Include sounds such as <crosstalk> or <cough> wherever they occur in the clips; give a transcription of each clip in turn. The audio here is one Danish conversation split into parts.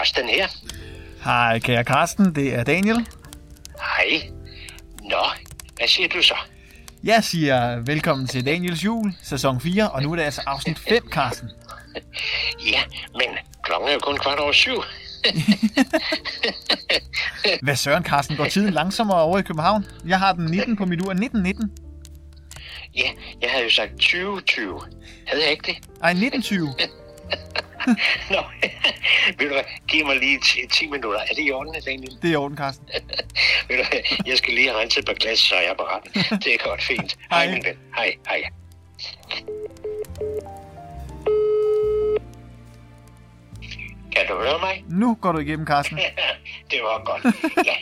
Karsten her. Hej, kære Karsten. Det er Daniel. Hej. Nå, hvad siger du så? Jeg siger velkommen til Daniels jul, sæson 4, og nu er det altså afsnit 5, Karsten. <laughs> Ja, men klokken er jo kun kvart over syv. <laughs> Hvad søren, Karsten, går tiden langsommere over i København? Jeg har den 19 på mit ur. 1919. Ja, jeg havde jo sagt 2020. Havde jeg ikke det? Ej, 1920. <laughs> <laughs> Nå, <laughs> ved du giv mig lige 10, 10 minutter. Er det i orden, Daniel? Det er i orden, Karsten. <laughs> Ved du jeg skal lige have renset på glas, så er jeg parat. Det er godt, fint. Hej. Hej, min ven. Hej, hej. Kan du høre mig? Nu går du igennem, Karsten. det var godt. Ja,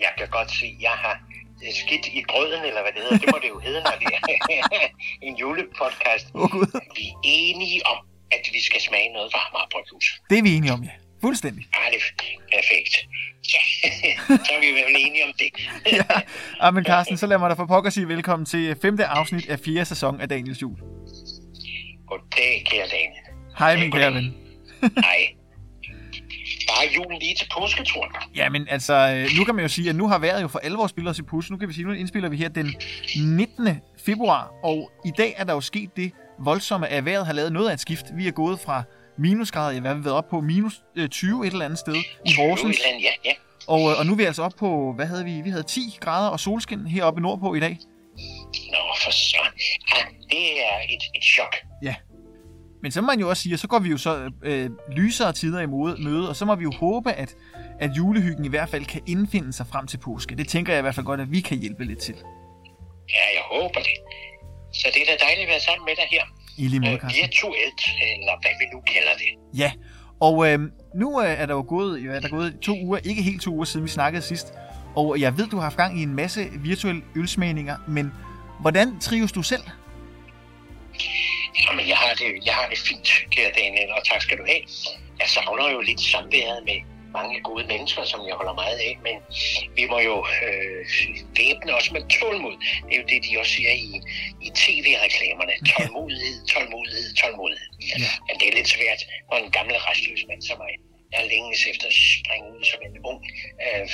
jeg kan godt se, jeg har er skidt i grøden, eller hvad det hedder. Det må det jo hedde, når det er en julepodcast. Vi er enige om, at vi skal smage noget fra Amager Bryghus. Det er vi enige om, ja. Fuldstændig. Ja, det er perfekt. Så, <laughs> så er vi vel enige om det. <laughs> Ja. ja, men Karsten, så lad mig da for pokker sige velkommen til femte afsnit af fjerde sæson af Daniels jul. Goddag, kære Daniel. Hej, min kære ven. <laughs> Hej. Bare julen lige til påske, tror jeg. Ja, men altså, øh, nu kan man jo sige, at nu har vejret jo for alvor spillet os i pus. Nu kan vi sige, nu indspiller vi her den 19. februar, og i dag er der jo sket det voldsomme, vejret har lavet noget af et skift. Vi er gået fra minusgrader, hvad har vi været op på? Minus øh, 20 et eller andet sted i Horsens. Ja, ja. Og, øh, og nu er vi altså op på, hvad havde vi? Vi havde 10 grader og solskin heroppe nordpå i dag. Nå, for så. Ja, det er et, et chok. Ja. Men så må man jo også sige, at så går vi jo så øh, lysere tider i møde, og så må vi jo håbe, at, at julehyggen i hvert fald kan indfinde sig frem til påske. Det tænker jeg i hvert fald godt, at vi kan hjælpe lidt til. Ja, jeg håber det. Så det er da dejligt at være sammen med dig her. I lige måde, Øh, virtuelt, eller hvad vi nu kalder det. Ja, og øh, nu øh, er der jo gået, er der gået to uger, ikke helt to uger siden vi snakkede sidst, og jeg ved, du har haft gang i en masse virtuelle ølsmagninger, men hvordan trives du selv? Jamen, jeg har det, jeg har det fint, kære Daniel, og tak skal du have. Jeg savner jo lidt samværet med mange gode mennesker, som jeg holder meget af, men vi må jo øh, væbne os med tålmod. Det er jo det, de også siger i, i tv-reklamerne. Tålmodighed, tålmodighed, tålmodighed. Ja. Men det er lidt svært for en gammel restløs mand som mig. Jeg er længes efter at springe ud som en ung øh,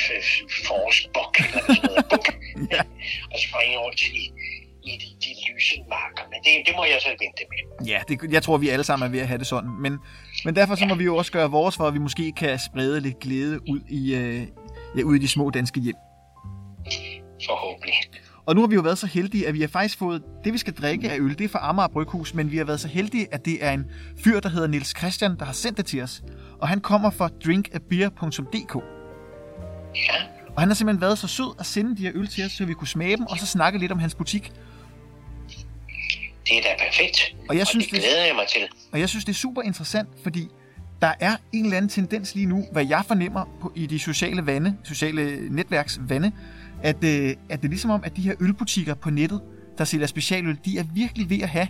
forårsbok, eller sådan noget, <laughs> buk, Ja. og springe rundt i, i de, de lyse marker. Men det, det må jeg så vente med. Ja, det, jeg tror, vi alle sammen er ved at have det sådan, men, men derfor så må vi jo også gøre vores, for at vi måske kan sprede lidt glæde ud i, øh, ja, ud i de små danske hjem. Forhåbentlig. Og nu har vi jo været så heldige, at vi har faktisk fået det, vi skal drikke af øl. Det er fra Amager Bryghus, men vi har været så heldige, at det er en fyr, der hedder Nils Christian, der har sendt det til os. Og han kommer fra drinkabeer.dk. Ja. Og han har simpelthen været så sød at sende de her øl til os, så vi kunne smage dem, og så snakke lidt om hans butik. Det er da perfekt. Og jeg synes, det det- glæder jeg mig til. Og jeg synes, det er super interessant, fordi der er en eller anden tendens lige nu, hvad jeg fornemmer på, i de sociale vande, sociale netværks vande, at, øh, at det er ligesom om, at de her ølbutikker på nettet, der sælger specialøl, de er virkelig ved at have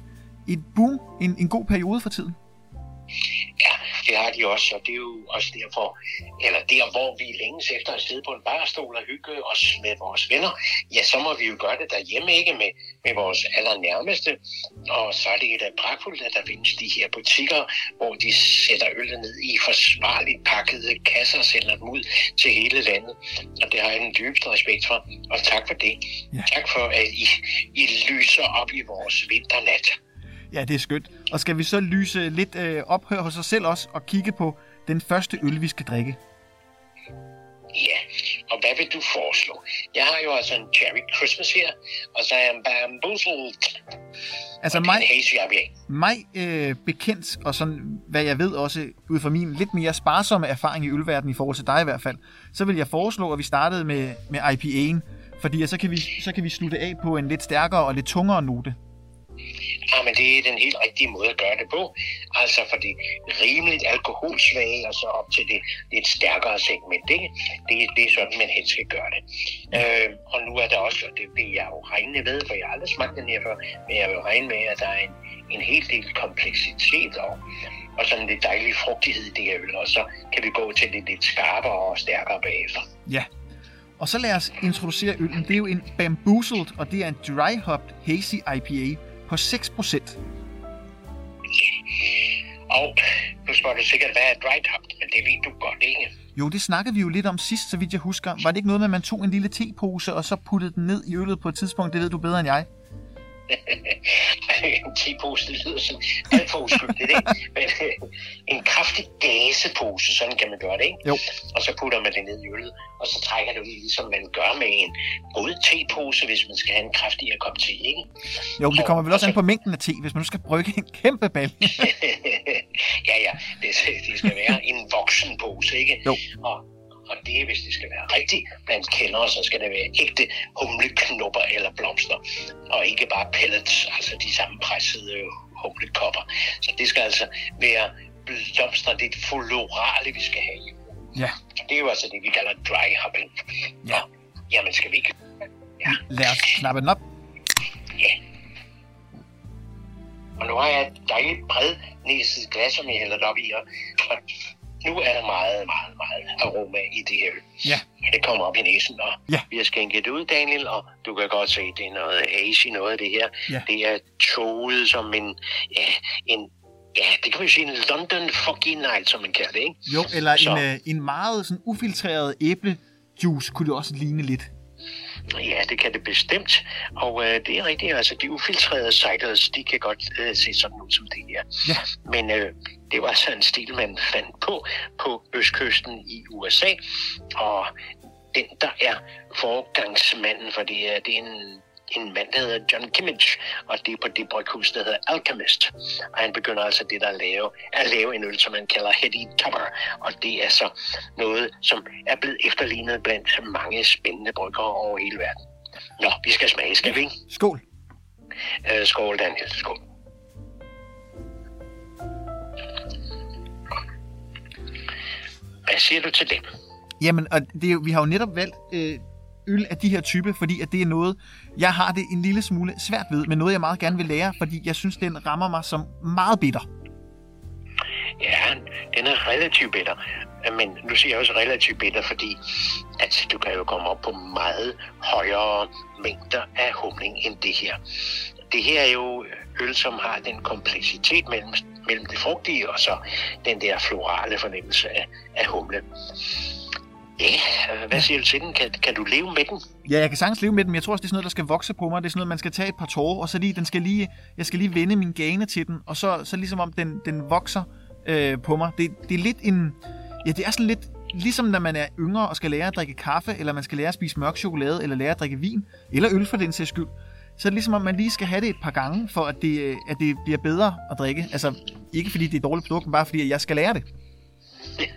et boom, en, en god periode for tiden. Ja, det har de også, og det er jo også derfor, eller der, hvor vi længes efter at sidde på en barstol og hygge os med vores venner, ja, så må vi jo gøre det derhjemme, ikke med, med vores allernærmeste. Og så er det da pragtfuldt, at der findes de her butikker, hvor de sætter øllet ned i forsvarligt pakkede kasser og sender dem ud til hele landet. Og det har jeg den dybeste respekt for, og tak for det. Ja. Tak for, at I, I lyser op i vores vinternat. Ja, det er skønt. Og skal vi så lyse lidt øh, op her hos os selv også, og kigge på den første øl, vi skal drikke? Ja, og hvad vil du foreslå? Jeg har jo altså en Cherry Christmas her, og så er jeg en Bamboozled. Altså og det mig, mig øh, bekendt, og sådan, hvad jeg ved også, ud fra min lidt mere sparsomme erfaring i ølverdenen i forhold til dig i hvert fald, så vil jeg foreslå, at vi startede med, med IPA'en, fordi så kan, vi, så kan vi slutte af på en lidt stærkere og lidt tungere note. Ja, men det er den helt rigtige måde at gøre det på. Altså for det rimeligt alkoholsvage, og så op til det lidt stærkere segment. Det, det, det er sådan, man helst skal gøre det. Øh, og nu er der også, og det vil jeg jo regne ved, for jeg har aldrig smagt den her før, men jeg vil regne med, at der er en, en hel del kompleksitet og, og sådan lidt dejlig frugtighed i det her øl, og så kan vi gå til det lidt skarpere og stærkere bagefter. Ja. Og så lad os introducere øllen. Det er jo en Bamboozled, og det er en dry hopped hazy IPA på 6%. Og nu spørger du sikkert, hvad er dry? Men det ved du godt, ikke? Jo, det snakkede vi jo lidt om sidst, så vidt jeg husker. Var det ikke noget med, at man tog en lille tepose, og så puttede den ned i øllet på et tidspunkt? Det ved du bedre end jeg. <laughs> en tepose, det lyder sådan alt for uskyldigt, ikke? Men øh, en kraftig gasepose, sådan kan man gøre det, ikke? Jo. Og så putter man det ned i øllet, og så trækker det ligesom man gør med en god tepose, hvis man skal have en kraftigere kop te, ikke? Jo, men det kommer vel også an på mængden af te, hvis man nu skal brygge en kæmpe bal. <laughs> ja, ja, det, det skal være en voksen pose, ikke? Jo. Og, og det, hvis det skal være rigtigt blandt kendere, så skal det være ægte humleknopper eller blomster, og ikke bare pellets, altså de sammenpressede humlekopper. Så det skal altså være blomster, det florale, vi skal have i. Ja. Det er jo altså det, vi kalder dry hopping. Ja. Jamen, skal vi ikke? Ja. Lad os knappe den op. Ja. Og nu har jeg et dejligt bred næset glas, som jeg hælder op i, og nu er der meget, meget, meget aroma i det her. Ja. Det kommer op i næsen, og Ja. vi har skænket det ud, Daniel, og du kan godt se, det er noget age i noget af det her. Ja. Det er toget som en, ja, en, ja, det kan man sige, en London fucking night, som man kalder det, ikke? Jo, eller Så. en, øh, en meget sådan ufiltreret æblejuice kunne det også ligne lidt. Ja, det kan det bestemt. Og øh, det er rigtigt, altså de ufiltrerede ciders, de kan godt øh, se sådan ud som det her. Ja. Men øh, det var altså en stil, man fandt på på østkysten i USA. Og den, der er forgangsmanden for det det er en, en mand, der hedder John Kimmage, og det er på det bryghus, der hedder Alchemist. Og han begynder altså det, der at lave, at lave en øl, som man kalder Heady Topper. Og det er så noget, som er blevet efterlignet blandt mange spændende bryggere over hele verden. Nå, vi skal smage, skal vi ikke? Skål. Øh, skål, Daniel. Skål. Hvad siger du til det? Jamen, og det er jo, vi har jo netop valgt øh, øl af de her type, fordi at det er noget, jeg har det en lille smule svært ved, men noget, jeg meget gerne vil lære, fordi jeg synes, den rammer mig som meget bitter. Ja, den er relativt bitter. Men nu siger jeg også relativt bitter, fordi at du kan jo komme op på meget højere mængder af humling end det her. Det her er jo øl, som har den kompleksitet mellem, mellem det frugtige og så den der florale fornemmelse af, af humle. Ja, hvad siger du til den? Kan, kan du leve med den? Ja, jeg kan sagtens leve med den, men jeg tror også, det er sådan noget, der skal vokse på mig. Det er sådan noget, man skal tage et par tårer, og så lige, den skal lige, jeg skal lige vende min gane til den, og så, så ligesom om den, den vokser øh, på mig. Det, det er lidt en, ja, det er sådan lidt, ligesom når man er yngre og skal lære at drikke kaffe, eller man skal lære at spise mørk chokolade, eller lære at drikke vin, eller øl for den sags skyld. Så er det ligesom om, man lige skal have det et par gange, for at det, øh, at det bliver bedre at drikke. Altså, ikke fordi det er dårligt produkt, men bare fordi, at jeg skal lære det. <laughs>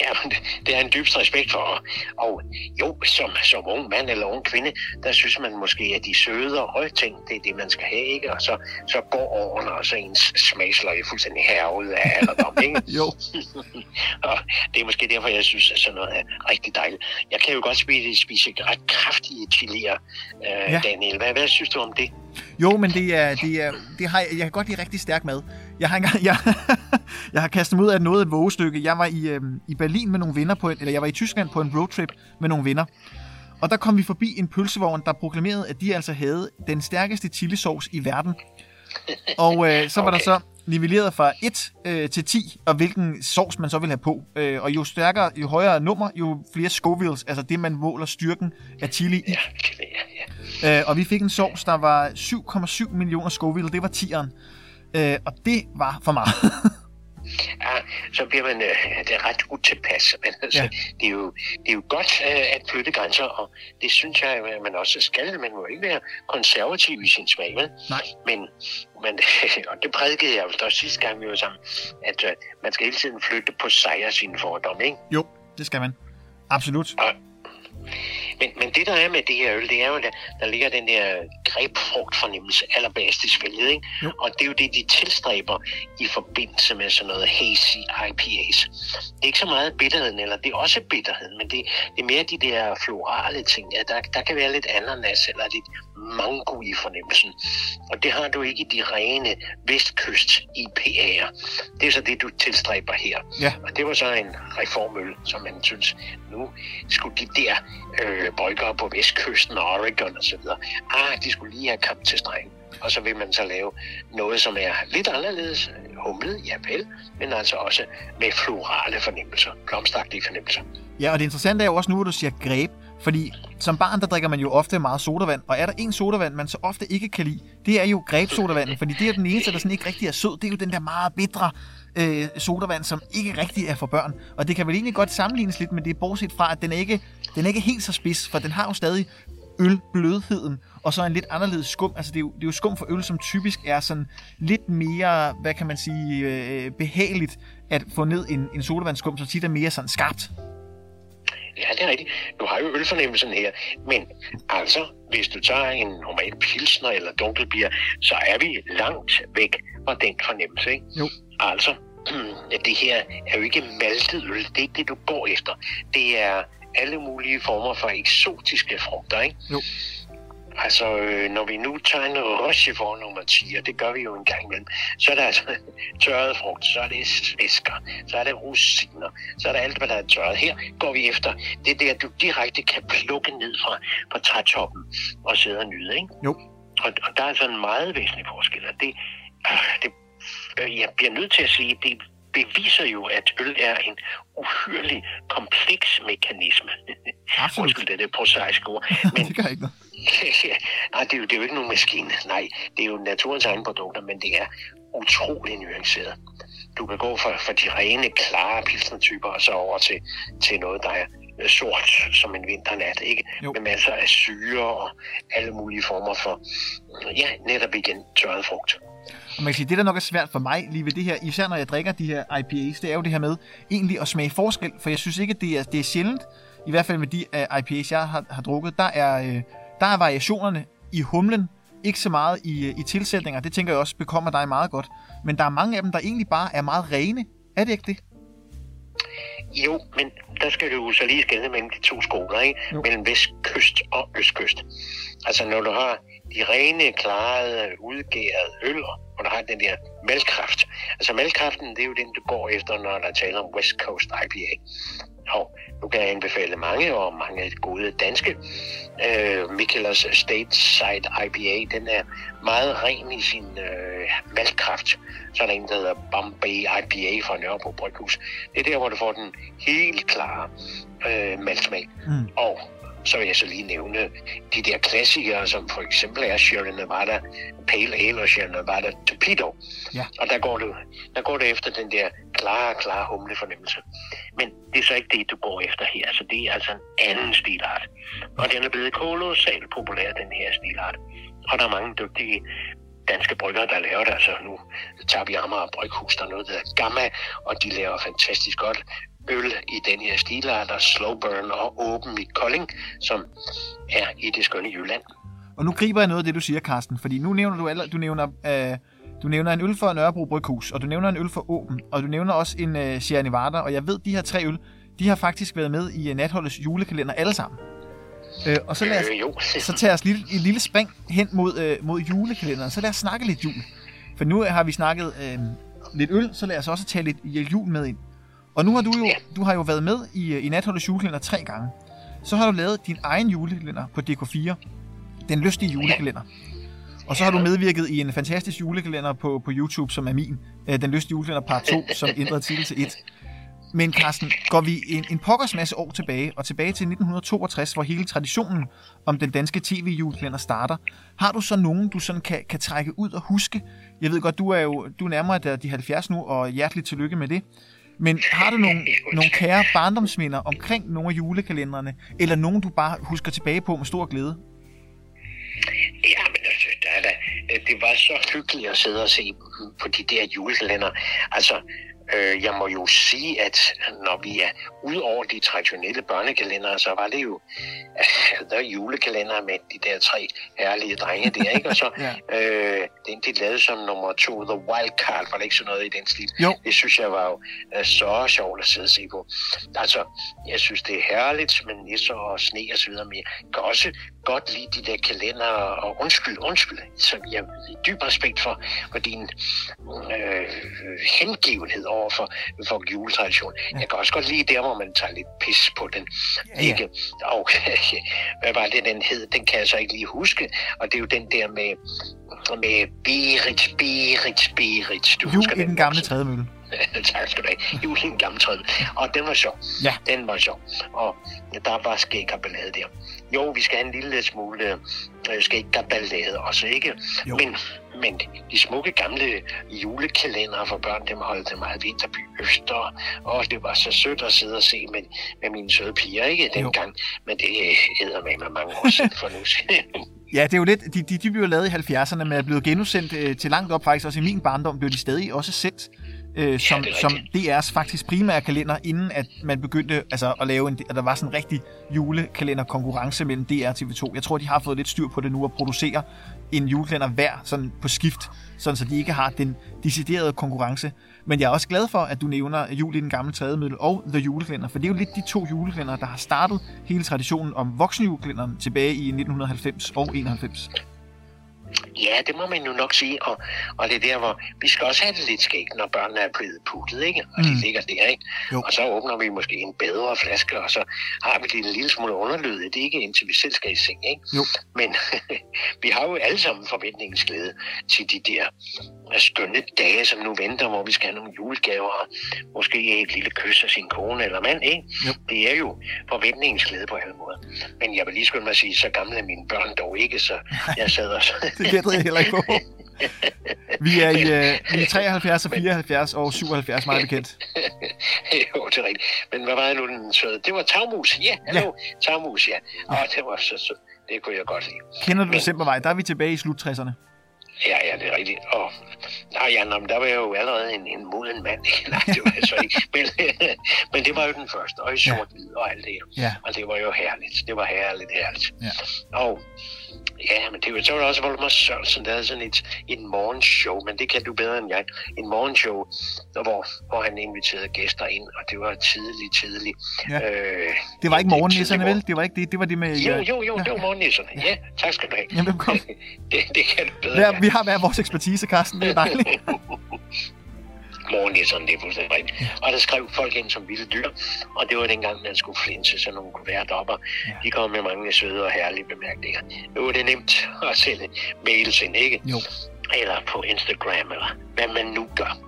Ja, <laughs> det, er en dybst respekt for. Og jo, som, som ung mand eller ung kvinde, der synes man måske, at de søde og røde ting, det er det, man skal have, ikke? Og så, så går årene, og så ens smagsløg er fuldstændig herud af alderdom, ikke? <laughs> Jo, <laughs> og det er måske derfor, jeg synes, at sådan noget er rigtig dejligt. Jeg kan jo godt spise, spise ret kraftige chilier, øh, Ja. Daniel. Hvad, hvad synes du om det? Jo, men det er, det er, det har, jeg jeg kan godt lide rigtig stærk mad. Jeg har, engang, jeg, <laughs> jeg har kastet mig ud af noget et vågestykke. Jeg var i, øhm, i Berlin med nogle venner, på en, eller jeg var i Tyskland på en roadtrip med nogle venner. Og der kom vi forbi en pølsevogn, der proklamerede, at de altså havde den stærkeste chilisauce i verden. Og øh, så var okay. der så nivelleret fra 1 øh, til 10, og hvilken sovs man så vil have på. Øh, og jo stærkere, jo højere nummer, jo flere Scovilles, altså det, man måler styrken af chili i. Ja, jeg, ja. Øh, og vi fik en sovs, der var 7,7 millioner Scoville. Det var tieren. Øh, og det var for meget. <laughs> Ja, så bliver man øh, det er ret utilpas. <laughs> Men altså, Ja. det, er jo, det er jo godt øh, at flytte grænser, og det synes jeg, at man også skal. Man må ikke være konservativ i sin smag, vel? Nej. Men, men <laughs> og det prædikede jeg jo også sidste gang, vi var sammen, at øh, man skal hele tiden flytte på sig af sine fordomme, ikke? jo, det skal man. Absolut. Men, men det, der er med det her øl, det er jo, at der ligger den der grebfrugtfornemmelse allerbedst i svælget, ikke? Jo. Og det er jo det, de tilstræber i forbindelse med sådan noget hazy IPAs. Det er ikke så meget bitterheden, eller det er også bitterheden, men det, det er mere de der florale ting. Ja, der, der kan være lidt ananas eller lidt mango i fornemmelsen. Og det har du ikke i de rene vestkyst IPA'er. Det er så det, du tilstræber her. Ja. Og det var så en reformøl, som man synes, nu skulle de der øh, bryggere på vestkysten og Oregon og så videre, ah, de skulle lige have kamp til stregen. og så vil man så lave noget, som er lidt anderledes, humlet, ja vel, men altså også med florale fornemmelser, blomstagtige fornemmelser. Ja, og det interessante er jo også nu, hvor du siger greb, fordi som barn, der drikker man jo ofte meget sodavand, og er der en sodavand, man så ofte ikke kan lide, det er jo grebsodavanden, fordi det er den eneste, der sådan ikke rigtig er sød. Det er jo den der meget bitre øh, sodavand, som ikke rigtig er for børn. Og det kan vel egentlig godt sammenlignes lidt med det, bortset fra, at den er ikke, den er ikke helt så spids, for den har jo stadig ølblødheden, og så en lidt anderledes skum. Altså det er, jo, det er jo skum for øl, som typisk er sådan lidt mere, hvad kan man sige, øh, behageligt at få ned en, en sodavandsskum, som tit er mere sådan skarpt. Ja, det er rigtigt. Du har jo ølfornemmelsen her. Men altså, hvis du tager en normal pilsner eller dunkelbier, så er vi langt væk fra den fornemmelse, ikke? Jo. Altså, <clears throat> det her er jo ikke maltet øl. Det er ikke det, du går efter. Det er alle mulige former for eksotiske frugter, ikke? Jo. Altså, øh, når vi nu tager en Rochefort nummer 10, og det gør vi jo en gang imellem, så er der altså <laughs> tørret frugt, så er det svæsker, så er det rosiner, så er der alt, hvad der er tørret. Her går vi efter det der, du direkte kan plukke ned fra, fra trætoppen og sidde og nyde, ikke? Jo. Og, og der er altså en meget væsentlig forskel, og det, øh, det øh, jeg bliver nødt til at sige, det beviser jo, at øl er en uhyrelig kompleks mekanisme. Absolut. Undskyld, det er det prosaiske ord. <laughs> Men, det gør ikke noget. <laughs> Nej, det er, jo, det er jo ikke nogen maskine. Nej, det er jo naturens egne produkter, men det er utrolig nuanceret. Du kan gå fra, fra de rene, klare pilsnertyper og så over til, til noget, der er sort som en vinternat, ikke? Jo. Med masser af syre og alle mulige former for, ja, netop igen tørret frugt. Og man kan sige, det der nok er svært for mig lige ved det her, især når jeg drikker de her IPAs, det er jo det her med egentlig at smage forskel, for jeg synes ikke, det er, det er sjældent, i hvert fald med de uh, IPAs, jeg har, har drukket, der er, uh, der er variationerne i humlen, ikke så meget i, uh, i tilsætninger, det tænker jeg også bekommer dig meget godt, men der er mange af dem, der egentlig bare er meget rene. Er det ikke det? Jo, men der skal du jo så lige skelne mellem de to skoler, ikke? Jo. mellem vestkyst og østkyst. Altså når du har de rene, klarede, udgærede øl, og du har den der mælkraft. Altså mælkraften, det er jo den, du går efter, når der taler om West Coast IPA. Og nu kan jeg anbefale mange, og mange gode danske. Øh, Mikkelers Stateside IPA, den er meget ren i sin øh, mælkraft. Så er der en, der hedder Bombay IPA fra Nørrebro Bryghus. Det er der, hvor du får den helt klare øh, maltsmag. Mm. Og så vil jeg så lige nævne de der klassikere, som for eksempel er Sierra Nevada Pale Ale og Sierra Nevada Torpedo. Ja. Og der går, du, der går du efter den der klare, klare humle fornemmelse. Men det er så ikke det, du går efter her. Så det er altså en anden stilart. Og den er blevet kolossalt populær, den her stilart. Og der er mange dygtige danske bryggere, der laver det. Altså nu tager vi Amager Bryghus, der er noget, der hedder Gamma, og de laver fantastisk godt øl i den her stilart, og slow burn og åben i Kolding, som er i det skønne Jylland. Og nu griber jeg noget af det, du siger, Carsten, fordi nu nævner du, alle, du nævner, øh, du nævner en øl for Nørrebro Bryghus, og du nævner en øl for Åben, og du nævner også en øh, Sierra Nevada, og jeg ved, de her tre øl, de har faktisk været med i øh, Natholdets julekalender alle sammen. Øh, og så lad os, Øh, jo. så tager os lige, et lille spring hen mod, øh, mod julekalenderen, så lad os snakke lidt jul. For nu har vi snakket øh, lidt øl, så lad os også tage lidt jul med ind. Og nu har du jo, Ja. du har jo været med i, øh, i Natholdets julekalender tre gange. Så har du lavet din egen julekalender på DK4. Den lystige julekalender. Og så har du medvirket i en fantastisk julekalender på, på YouTube, som er min. Øh, Den lystige julekalender part 2, som <laughs> ændrede titel til 1. Men Carsten, går vi en, en pokkers masse år tilbage, og tilbage til 1962, hvor hele traditionen om den danske tv-julekalender starter, har du så nogen, du sådan kan, kan trække ud og huske? Jeg ved godt, du er jo du er nærmere dig de 70 nu, og hjerteligt tillykke med det. Men har du nogle, nogle kære barndomsminder omkring nogle af julekalenderne, eller nogen, du bare husker tilbage på med stor glæde? Ja, men altså, der er da, det var så hyggeligt at sidde og se på de der julekalender. Altså, øh, jeg må jo sige, at når vi er ud over de traditionelle børnekalendere, så var det jo <laughs> der er julekalender med de der tre herlige drenge der, ikke? Og så <laughs> Ja. øh, den, de lavede som nummer to, The Wild Card, var det ikke sådan noget i den stil? Jo. Det synes jeg var jo øh, så sjovt at sidde og se på. Altså, jeg synes, det er herligt med nisser og sne og så videre, men jeg kan også godt lide de der kalender, og undskyld, undskyld, som jeg har dyb respekt for, for din øh, hengivenhed over over for, for juletradition. Ja. Jeg kan også godt lide der, hvor man tager lidt pis på den. Ja, ja. Ikke? Og, <laughs> hvad var det, den hed? Den kan jeg så ikke lige huske. Og det er jo den der med, med Berit, Berit, Berit. Du Jul i den, gamle trædemølle. <laughs> tak skal du have. Jul i den gamle træd. Og den var sjov. Ja. Den var sjov. Og der var skæg og ballade der. Jo, vi skal have en lille smule øh, skæg og ballade også, ikke? Jo. Men, men de smukke gamle julekalendere for børn, dem holdt det meget Vinterby Øster. Og det var så sødt at sidde og se med, med mine søde piger, ikke? Dengang. Jo. Men det hedder med mig mange år siden for nu. <laughs> Ja, det er jo lidt, de, de, de blev lavet i 70'erne, men er blevet genudsendt øh, til langt op faktisk. Også i min barndom blev de stadig også sendt øh, som, ja, som DR's faktisk primære kalender, inden at man begyndte altså, at lave en, at der var sådan en rigtig julekalender konkurrence mellem DR og TV2. Jeg tror, de har fået lidt styr på det nu at producere en julekalender hver sådan på skift, sådan så de ikke har den deciderede konkurrence. Men jeg er også glad for, at du nævner Jul i den gamle trædemiddel og The Julekalender, for det er jo lidt de to julekalender, der har startet hele traditionen om voksenjulekalenderen tilbage i 1990 og 91. Ja, det må man jo nok sige, og, og det er der, hvor vi skal også have det lidt skægt, når børnene er blevet puttet, ikke? Og mm. de ligger der, ikke? Jo. Og så åbner vi måske en bedre flaske, og så har vi det en lille smule underlyd, det er ikke indtil vi selv skal i seng, ikke? Jo. Men <laughs> vi har jo alle sammen forventningsglæde til de der skønne dage, som nu venter, hvor vi skal have nogle julegaver, og måske et lille kys af sin kone eller mand, ikke? Jo. Det er jo forventningsglæde på alle måder. Men jeg vil lige skynde mig at sige, så gamle er mine børn dog ikke, så jeg sad også... <laughs> det gætter jeg heller ikke på. Vi er i, uh, i 73 og 74 og 77, meget bekendt. <laughs> jo, det er rigtigt. Men hvad var det nu, den søde? Det var tagmus. Ja, hallo. Ja. Tagmus, ja. Og det var så, så det kunne jeg godt lide. Kender du Men, Decembervej? Der er vi tilbage i slut 60'erne. Ja, ja, det er rigtigt. Og, nej, ja, nå, der var jeg jo allerede en, en moden mand. nej, det var jeg så ikke. Men, <laughs> men det var jo den første, og i sort-hvid ja. og alt det. Ja. Og det var jo herligt. Det var herligt, herligt. Ja. Og Ja, men det var, så var der også Voldemar Sørensen, der havde sådan et, et morgenshow, men det kan du bedre end jeg. En morgenshow, hvor, hvor han inviterede gæster ind, og det var tidligt, tidligt. Ja. Øh, det var ikke morgennisserne, vel? Det var ikke det, det var det med... Jo, jo, jo, ja. det var morgennisserne. Ja. ja, tak skal du have. Jamen, kom. <laughs> det, det kan du bedre. Ja, vi har hver vores ekspertise, Carsten. Det er dejligt. <laughs> morgennisserne, det er fuldstændig rigtigt. Ja. Og der skrev folk ind som vilde dyr, og det var dengang, man skulle flinse, så nogen kunne være deroppe. Ja. De kom med mange søde og herlige bemærkninger. Nu er det nemt at sende mails ind, ikke? Jo. Eller på Instagram, eller hvad man nu gør.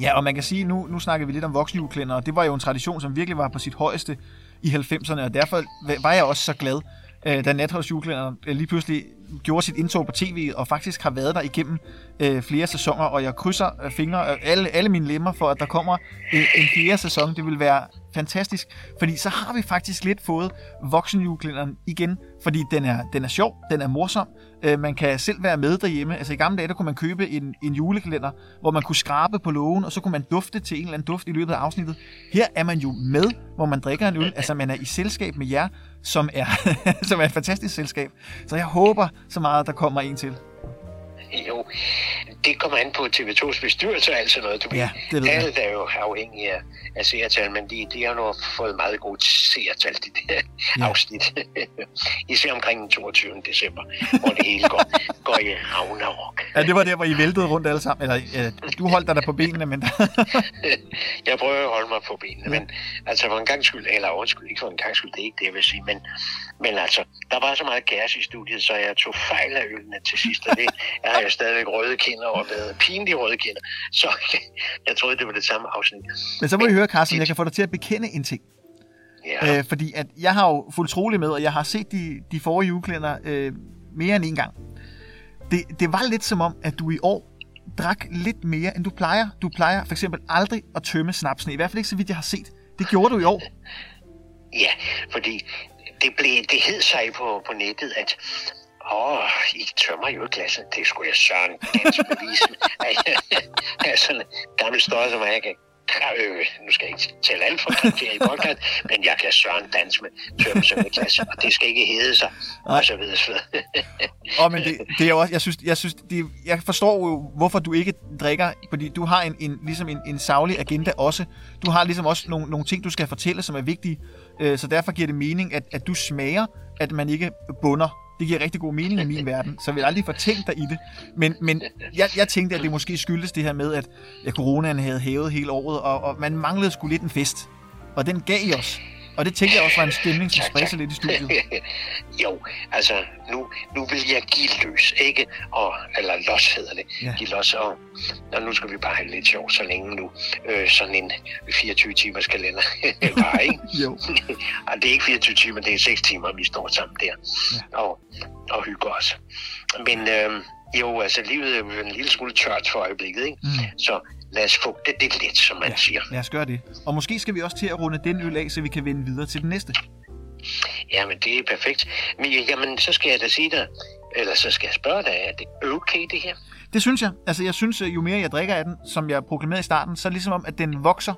Ja, og man kan sige, nu, nu snakker vi lidt om voksenjuleklænder, og det var jo en tradition, som virkelig var på sit højeste i 90'erne, og derfor var jeg også så glad, øh, da Natholds juleklænder øh, lige pludselig gjorde sit indtog på tv, og faktisk har været der igennem øh, flere sæsoner, og jeg krydser øh, fingre, øh, alle, alle mine lemmer for, at der kommer en, en fjerde sæson. Det vil være fantastisk, fordi så har vi faktisk lidt fået voksenjulekalenderen igen, fordi den er, den er sjov, den er morsom, øh, man kan selv være med derhjemme. Altså i gamle dage, der kunne man købe en, en julekalender, hvor man kunne skrabe på lågen, og så kunne man dufte til en eller anden duft i løbet af afsnittet. Her er man jo med, hvor man drikker en øl, altså man er i selskab med jer, som er, <laughs> som er et fantastisk selskab. Så jeg håber så meget, at der kommer en til. Jo, det kommer an på TV2's bestyrelse og alt sådan noget. Du ja, det ved Alle er jo afhængige af, af seertal, men de, de har nu fået meget gode seertal, de der ja. afsnit. <laughs> Især omkring den 22. december, hvor det hele går, går i Ragnarok. Ja, det var der, hvor I væltede rundt alle sammen. Eller, ja, du holdt dig der på benene, men... <laughs> jeg prøver at holde mig på benene, ja. men altså for en gang skyld, eller undskyld, ikke for en gang skyld, det er ikke det, jeg vil sige, men, men altså, der var så meget gas i studiet, så jeg tog fejl af ølene til sidst, og det er jeg stadigvæk røde kinder og været pinlige røde kinder. <laughs> Så jeg troede, det var det samme afsnit. Men så må vi høre, Carsten, jeg kan få dig til at bekende en ting. Ja. Øh, fordi at jeg har jo fuldt troligt med, og jeg har set de, de forrige juleklænder øh, mere end en gang. Det, det var lidt som om, at du i år drak lidt mere, end du plejer. Du plejer for eksempel aldrig at tømme snapsen, i hvert fald ikke så vidt jeg har set. Det gjorde du i år. <laughs> Ja, fordi det, blev, det hed sig på, på nettet, at Åh, oh, I tømmer jo klassen. Det skulle jeg søren ganske bevise. jeg sådan en gammel støj, som jeg kan øh, nu skal jeg ikke tale alt for i podcast, men jeg kan søren dans med tømme og det skal ikke hedde sig, og så videre. Så oh, <laughs> men det, det er også, jeg synes, jeg, synes det, jeg forstår jo, hvorfor du ikke drikker, fordi du har en, en, ligesom en, en savlig agenda også. Du har ligesom også nogle, nogle ting, du skal fortælle, som er vigtige, øh, så derfor giver det mening, at, at du smager, at man ikke bunder Det giver rigtig god mening i min verden, så jeg vil aldrig få tænkt dig i det. Men, men jeg, jeg tænkte, at det måske skyldes det her med, at ja, coronaen havde hævet hele året, og, og man manglede skulle lidt en fest. Og den gav I os. Og det tænker jeg også var en stemning, som spredte lidt i studiet. <laughs> jo, altså nu, nu vil jeg give løs, ikke? Og, eller los hedder det. Ja. Give los, og, og nu skal vi bare have lidt sjov så længe nu. Øh, sådan en 24 timers kalender <laughs> bare, ikke? Jo. <laughs> og det er ikke 24 timer, det er 6 timer, vi står sammen der ja. og, og hygger os. Men øh, jo, altså livet er en lille smule tørt for øjeblikket, ikke? Mm. Så lad os få det, det lidt, som man ja, siger. lad os gøre det. Og måske skal vi også til at runde den øl af, så vi kan vende videre til den næste. Jamen, det er perfekt. Men jamen, så skal jeg da sige dig, eller så skal jeg spørge dig, er det okay det her? Det synes jeg. Altså, jeg synes, jo mere jeg drikker af den, som jeg proklamerede i starten, så er det ligesom om, at den vokser.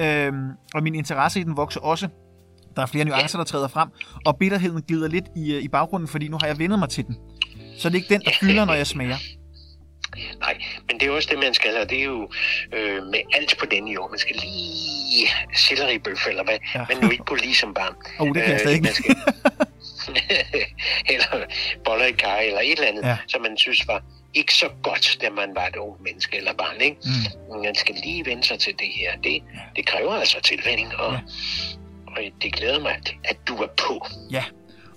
Øhm, og min interesse i den vokser også. Der er flere nuancer, der træder frem. Og bitterheden glider lidt i, øh, i baggrunden, fordi nu har jeg vendet mig til den. Så det er ikke den, der fylder, når jeg smager. Nej, men det er også det, man skal, og det er jo øh, med alt på denne jord. Man skal lige selleribøf, eller hvad, ja. men nu ikke på lige som barn. <laughs> Oh, det kan jeg stadig ikke. Skal... <laughs> <laughs> eller boller i kaj, eller et eller andet, ja. som man synes var ikke så godt, da man var et ung menneske eller barn. Ikke? Mm. Man skal lige vende sig til det her. Det, det kræver altså tilvænding, og, ja. og det glæder mig, at, at du er på. Ja,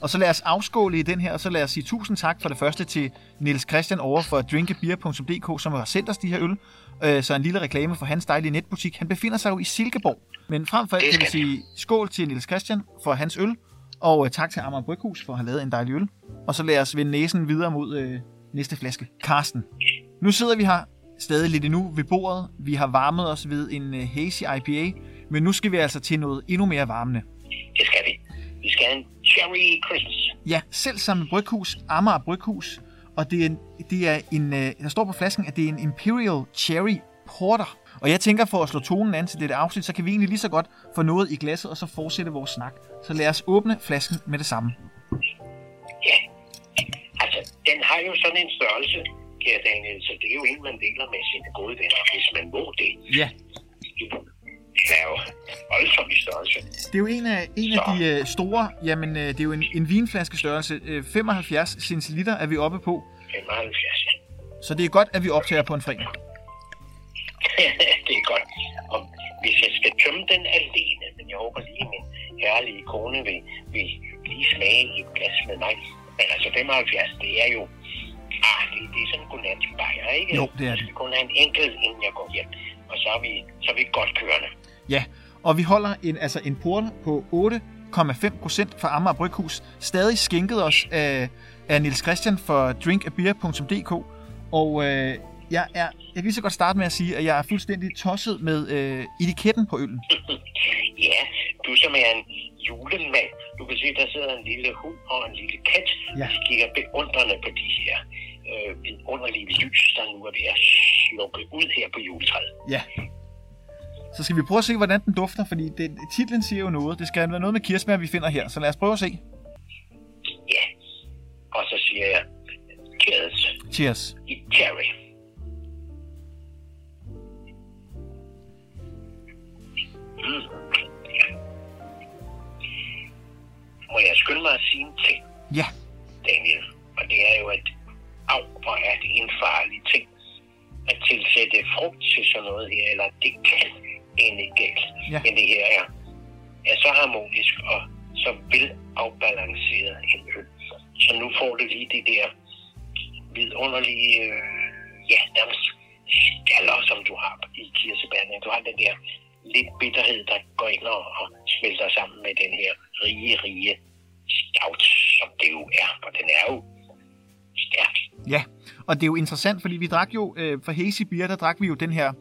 og så lad os afskåle i den her, og så lad os sige tusind tak for det første til Niels Christian over for drinkabeer.dk, som har sendt os de her øl. Øh, så en lille reklame for hans dejlige netbutik. Han befinder sig jo i Silkeborg. Men frem for alt kan vi sige skål til Niels Christian for hans øl, og øh, tak til Amager Bryghus for at have lavet en dejlig øl. Og så lad os vende næsen videre mod øh, næste flaske. Karsten. Nu sidder vi her stadig lidt endnu ved bordet. Vi har varmet os ved en øh, hazy IPA, men nu skal vi altså til noget endnu mere varmende. Det skal vi. Vi skal have en Cherry Christmas. Ja, selv samme bryghus, Amager Bryghus. Og det er, en, det er en, øh, der står på flasken, at det er en Imperial Cherry Porter. Og jeg tænker, for at slå tonen an til dette afsnit, så kan vi egentlig lige så godt få noget i glasset, og så fortsætte vores snak. Så lad os åbne flasken med det samme. Ja, den har jo sådan en størrelse, kære Daniel, så det er jo en, man deler med sine gode venner, hvis man må det. Ja det er jo voldsomt i størrelse. Det er jo en af, en af de uh, store, jamen uh, det er jo en, en vinflaske størrelse. Uh, 75 centiliter er vi oppe på. 75, ja. Så det er godt, at vi optager på en fredag. <laughs> det er godt. Og hvis jeg skal tømme den alene, men jeg håber lige, min herlige kone vil, vil lige smage i et glas med mig. Men altså 75, det er jo Ah, det, det er sådan en godnatsbajer, ikke? Jo, det er det. Skal kun have en enkelt, inden jeg går hjem. Og så er vi, så er vi godt kørende. Ja, og vi holder en, altså en porter på 8,5 procent fra Amager Bryghus. Stadig skænket os af, af Nils Christian for drinkabeer.dk. Og øh, jeg, er, jeg kan lige så godt starte med at sige, at jeg er fuldstændig tosset med øh, etiketten på øllen. <laughs> ja, du som er en julemand. Du kan se, der sidder en lille hund og en lille kat. Ja. De kigger beundrende på de her øh, underlige lys, der nu er ved at slukke ud her på juletræet. Ja, så skal vi prøve at se, hvordan den dufter, fordi det, titlen siger jo noget. Det skal være noget med kirsebær, vi finder her, så lad os prøve at se. Ja, og så siger jeg cheers. Cheers. I cherry. Mm. Må jeg skynde mig at sige en ting? Ja. Daniel, og det er jo, at af, hvor er det en farlig ting at tilsætte frugt til sådan noget her, eller det kan egentlig galt. Ja. Men det her er, er så harmonisk og så vel afbalanceret en øl. Så nu får du lige de der vidunderlige, øh, ja, nærmest skaller, som du har i kirsebærne. Du har den der lidt bitterhed, der går ind og, og smelter sammen med den her rige, rige stout, som det jo er, for den er jo stærk. Ja, og det er jo interessant, fordi vi drak jo, øh, for Hazy Beer, der drak vi jo den her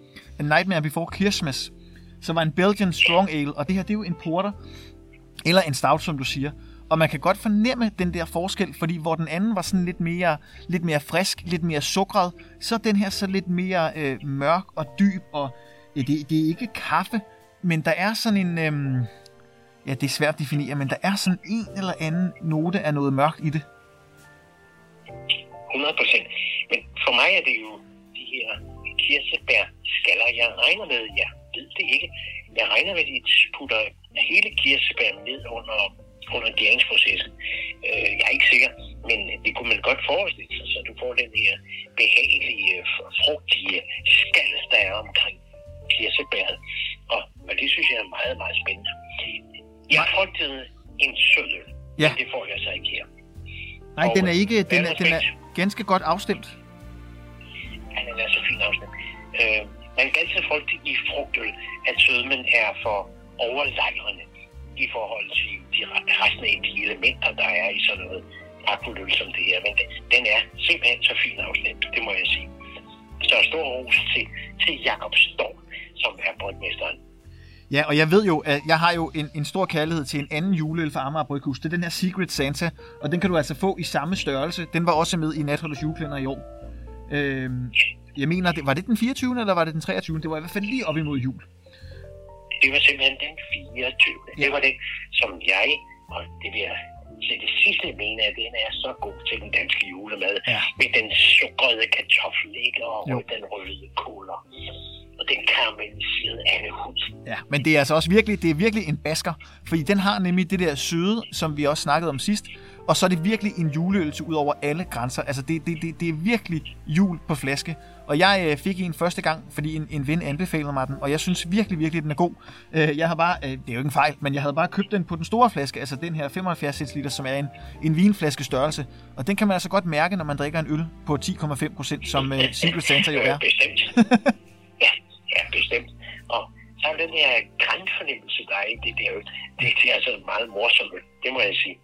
Nightmare Before Christmas, som var en Belgian Strong Ale, og det her det er jo en porter, eller en stout, som du siger. Og man kan godt fornemme den der forskel, fordi hvor den anden var sådan lidt mere, lidt mere frisk, lidt mere sukret, så er den her så lidt mere øh, mørk og dyb, og ja, det, det er ikke kaffe, men der er sådan en, øh, ja det er svært at definere, men der er sådan en eller anden note af noget mørkt i det. 100 procent. Men for mig er det jo de her kirsebærskaller. jeg regner med, ja, ved det ikke. Jeg regner med, at de putter hele kirsebæren ned under, under gæringsprocessen. Øh, jeg er ikke sikker. men det kunne man godt forestille sig, så du får den her behagelige, øh, frugtige skal, der er omkring kirsebæret. Og, og det synes jeg er meget, meget spændende. Jeg frygtede en sød øl, Ja. det får jeg så ikke her. Nej, Og den er ikke, den er, den er ganske godt afstemt. Ja, den er så fin afsnit. Øh, man kan altid frygte i frugtøl, at sødmen er for overlejrende i forhold til de re- resten af de elementer, der er i sådan noget akkuløl som det her. Men den, er simpelthen så fin afstemt, det må jeg sige. Så stor ros til, til Jakob Storm, som er brygmesteren. Ja, og jeg ved jo, at jeg har jo en, en stor kærlighed til en anden juleøl fra Amager Bryghus. Det er den her Secret Santa, og den kan du altså få i samme størrelse. Den var også med i Natholders julekalender i år. Øhm, jeg mener, det, var det den 24. eller var det den 23. Det var i hvert fald lige op imod jul. Det var simpelthen den 24. Ja. Det var den, som jeg, og det vil jeg til det sidste mene, at den er så god til den danske julemad. Ja. Med den sukrede kartoffelægger og Jo. den røde kåler. Og den karamelliserede andehud. Ja, men det er altså også virkelig, det er virkelig en basker, fordi den har nemlig det der søde, som vi også snakkede om sidst, og så er det virkelig en juleølse ud over alle grænser. Altså det, det, det, det er virkelig jul på flaske. Og jeg øh, fik en første gang, fordi en, en ven anbefalede mig den, og jeg synes virkelig, virkelig, den er god. Øh, jeg har bare, øh, det er jo ikke en fejl, men jeg havde bare købt den på den store flaske, altså den her 75 liter, som er en, en vinflaske størrelse. Og den kan man altså godt mærke, når man drikker en øl på 10,5 procent, som øh, Secret Santa jo er. Bestemt. ja, ja, bestemt. Og så er den her grænfornemmelse, der er i det der. Det, det er altså meget morsomt, det må jeg sige.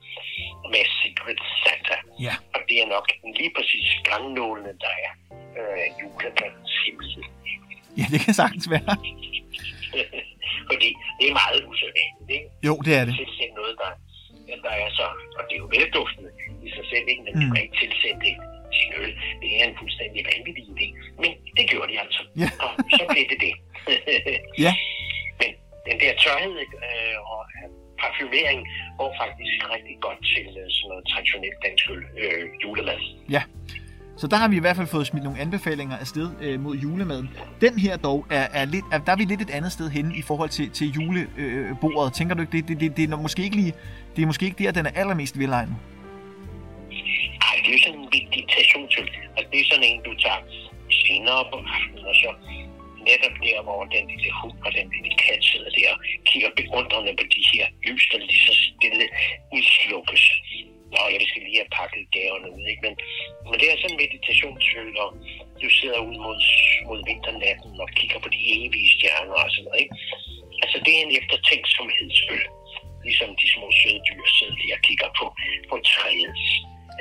Med Secret Santa. Ja. Og det er nok lige præcis grangnålene, der er øh, julemandens hemmelighed. Ja, det kan sagtens være. <laughs> Fordi det er meget usædvanligt, ikke? Jo, det er det. tilsætte noget, der, der er så, og det er jo velduftende i sig selv, ikke? men mm. du kan ikke tilsætte det en øl. Det er en fuldstændig vanvittig idé. Men det gjorde de altså. Ja. Og så blev det det. <laughs> Ja. Men den der tørhed øh, og øh, parfumering går faktisk rigtig godt til øh, sådan noget traditionelt dansk øl, øh, julemad. Ja. Så der har vi i hvert fald fået smidt nogle anbefalinger afsted øh, mod julemaden. Den her dog, er, er lidt, er, der er vi lidt et andet sted henne i forhold til, til julebordet. Tænker du ikke, det, det, det, det, er måske ikke lige, det er måske ikke der, den er allermest velegnet? Sådan en meditationsøl. Altså, det er sådan en, du tager senere på aftenen, og så netop der, hvor den lille hund og den lille kat sidder der og kigger beundrende på de her lys, der lige så stille udslukkes. Nå, jeg skal lige have pakket gaverne ud, ikke? Men, men det er sådan en meditationsøl, og du sidder ud mod, mod vinternatten og kigger på de evige stjerner og sådan noget, ikke? Altså, det er en eftertænksomhedsøl. Ligesom de små søde dyr sidder lige og kigger på, på træets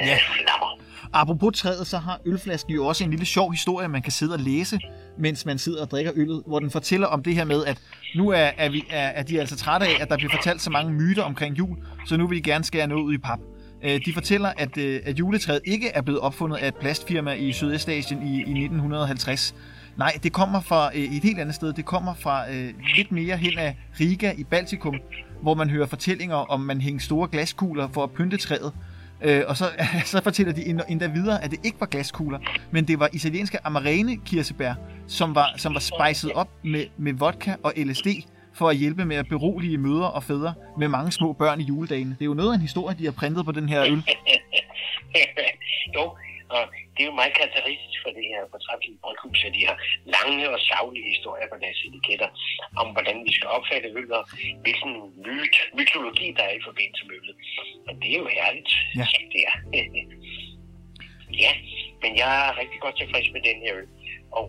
Ja. flammer. Apropos træet, så har ølflasken jo også en lille sjov historie, man kan sidde og læse, mens man sidder og drikker øllet, hvor den fortæller om det her med, at nu er, er, vi, er, er de altså trætte af, at der bliver fortalt så mange myter omkring jul, så nu vil de gerne skære noget ud i pap. Øh, De fortæller, at, øh, at juletræet ikke er blevet opfundet af et plastfirma i Sydøstasien i, i 1950. Nej, det kommer fra øh, et helt andet sted. Det kommer fra øh, lidt mere hen af Riga i Baltikum, hvor man hører fortællinger om, man hænger store glaskugler for at pynte træet. Øh, og så, <laughs> så fortæller de endda- videre, at det ikke var glaskugler, men det var italienske amarene kirsebær, som var, som var spejset op med, med vodka og LSD, for at hjælpe med at berolige mødre og fædre med mange små børn i juledagene. Det er jo noget af en historie, de har printet på den her øl. <laughs> jo, og det er jo meget karakteristisk for det her portrætlige bryghus, at de har lange og savlige historier på deres etiketter om, hvordan vi skal opfatte øl, og hvilken myt, mytologi, der er i forbindelse med øllet. Og det er jo herligt, Ja. som det er. <laughs> ja, men jeg er rigtig godt tilfreds med den her øl. Og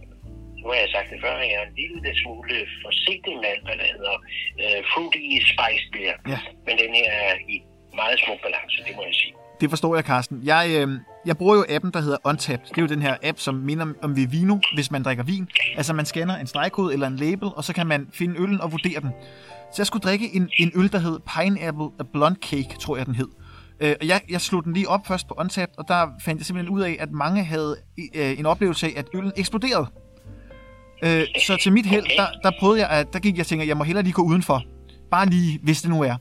nu har jeg sagt det før, at jeg er en lille smule forsigtig med, hvad der hedder uh, fruity spiced beer. Ja. Men den her er i meget smuk balance, det må jeg sige. Det forstår jeg, Carsten. Jeg, øh, jeg bruger jo appen, der hedder Untapped. Det er jo den her app, som minder om- Vivino, hvis man drikker vin. Altså, man scanner en stregkode eller en label, og så kan man finde øllen og vurdere den. Så jeg skulle drikke en, en øl, der hed Pineapple Blonde Cake, tror jeg, den hed. Øh, og jeg, jeg slog den lige op først på Untapped, og der fandt jeg simpelthen ud af, at mange havde øh, en oplevelse af, at øllen eksploderede. Øh, så til mit held, der, der prøvede jeg, at der gik jeg og tænkte, jeg må hellere lige gå udenfor. Bare lige, hvis det nu er.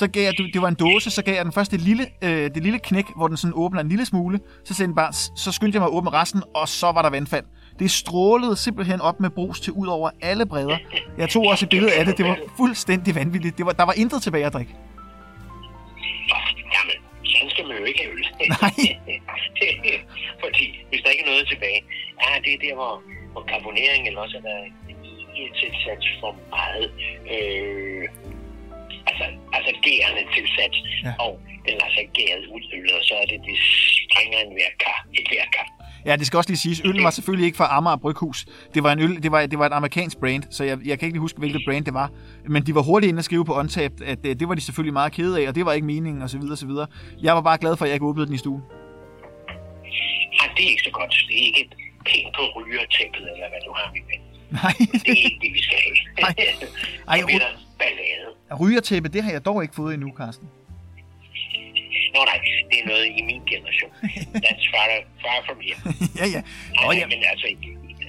Så gav jeg, det var en dåse, så gav jeg den først det lille, øh, det lille knæk, hvor den sådan åbner en lille smule. Så, sendte bare, så skyndte jeg mig at åbne resten, og så var der vandfald. Det strålede simpelthen op med brus til ud over alle bredder. Jeg tog også et billede af det. Det var fuldstændig vanvittigt. Det var, der var intet tilbage at drikke. Jamen, sådan skal man jo ikke have øl. <laughs> Nej. <laughs> Fordi hvis der ikke er noget tilbage, ja, det er der, hvor, hvor karbonering eller også er der ikke tilsat for meget. Øh, altså, gærende tilsat, Ja. og den lader sig gæret ud, øl, og så er det, det springer en hver kar, et hver kar. Ja, det skal også lige siges. Øllen var selvfølgelig ikke fra Amager Bryghus. Det var, en øl, det var, det var et amerikansk brand, så jeg, jeg kan ikke lige huske, hvilket brand det var. Men de var hurtigt inde at skrive på Untapped, at øh, det var de selvfølgelig meget kede af, og det var ikke meningen, og så videre, og så videre. Jeg var bare glad for, at jeg ikke åbnede den i stuen. Ej, det er ikke så godt. Det er ikke pænt på rygertæppet, eller hvad du har, min ven. Nej, Det er ikke det, vi skal have. Nej. Ej, <laughs> ballade. rygertæppe, det har jeg dog ikke fået endnu, Carsten. Nå nej, det er noget i min generation. That's far, far from here. <laughs> ja, ja. Nå, Nå, ja. Men altså, i,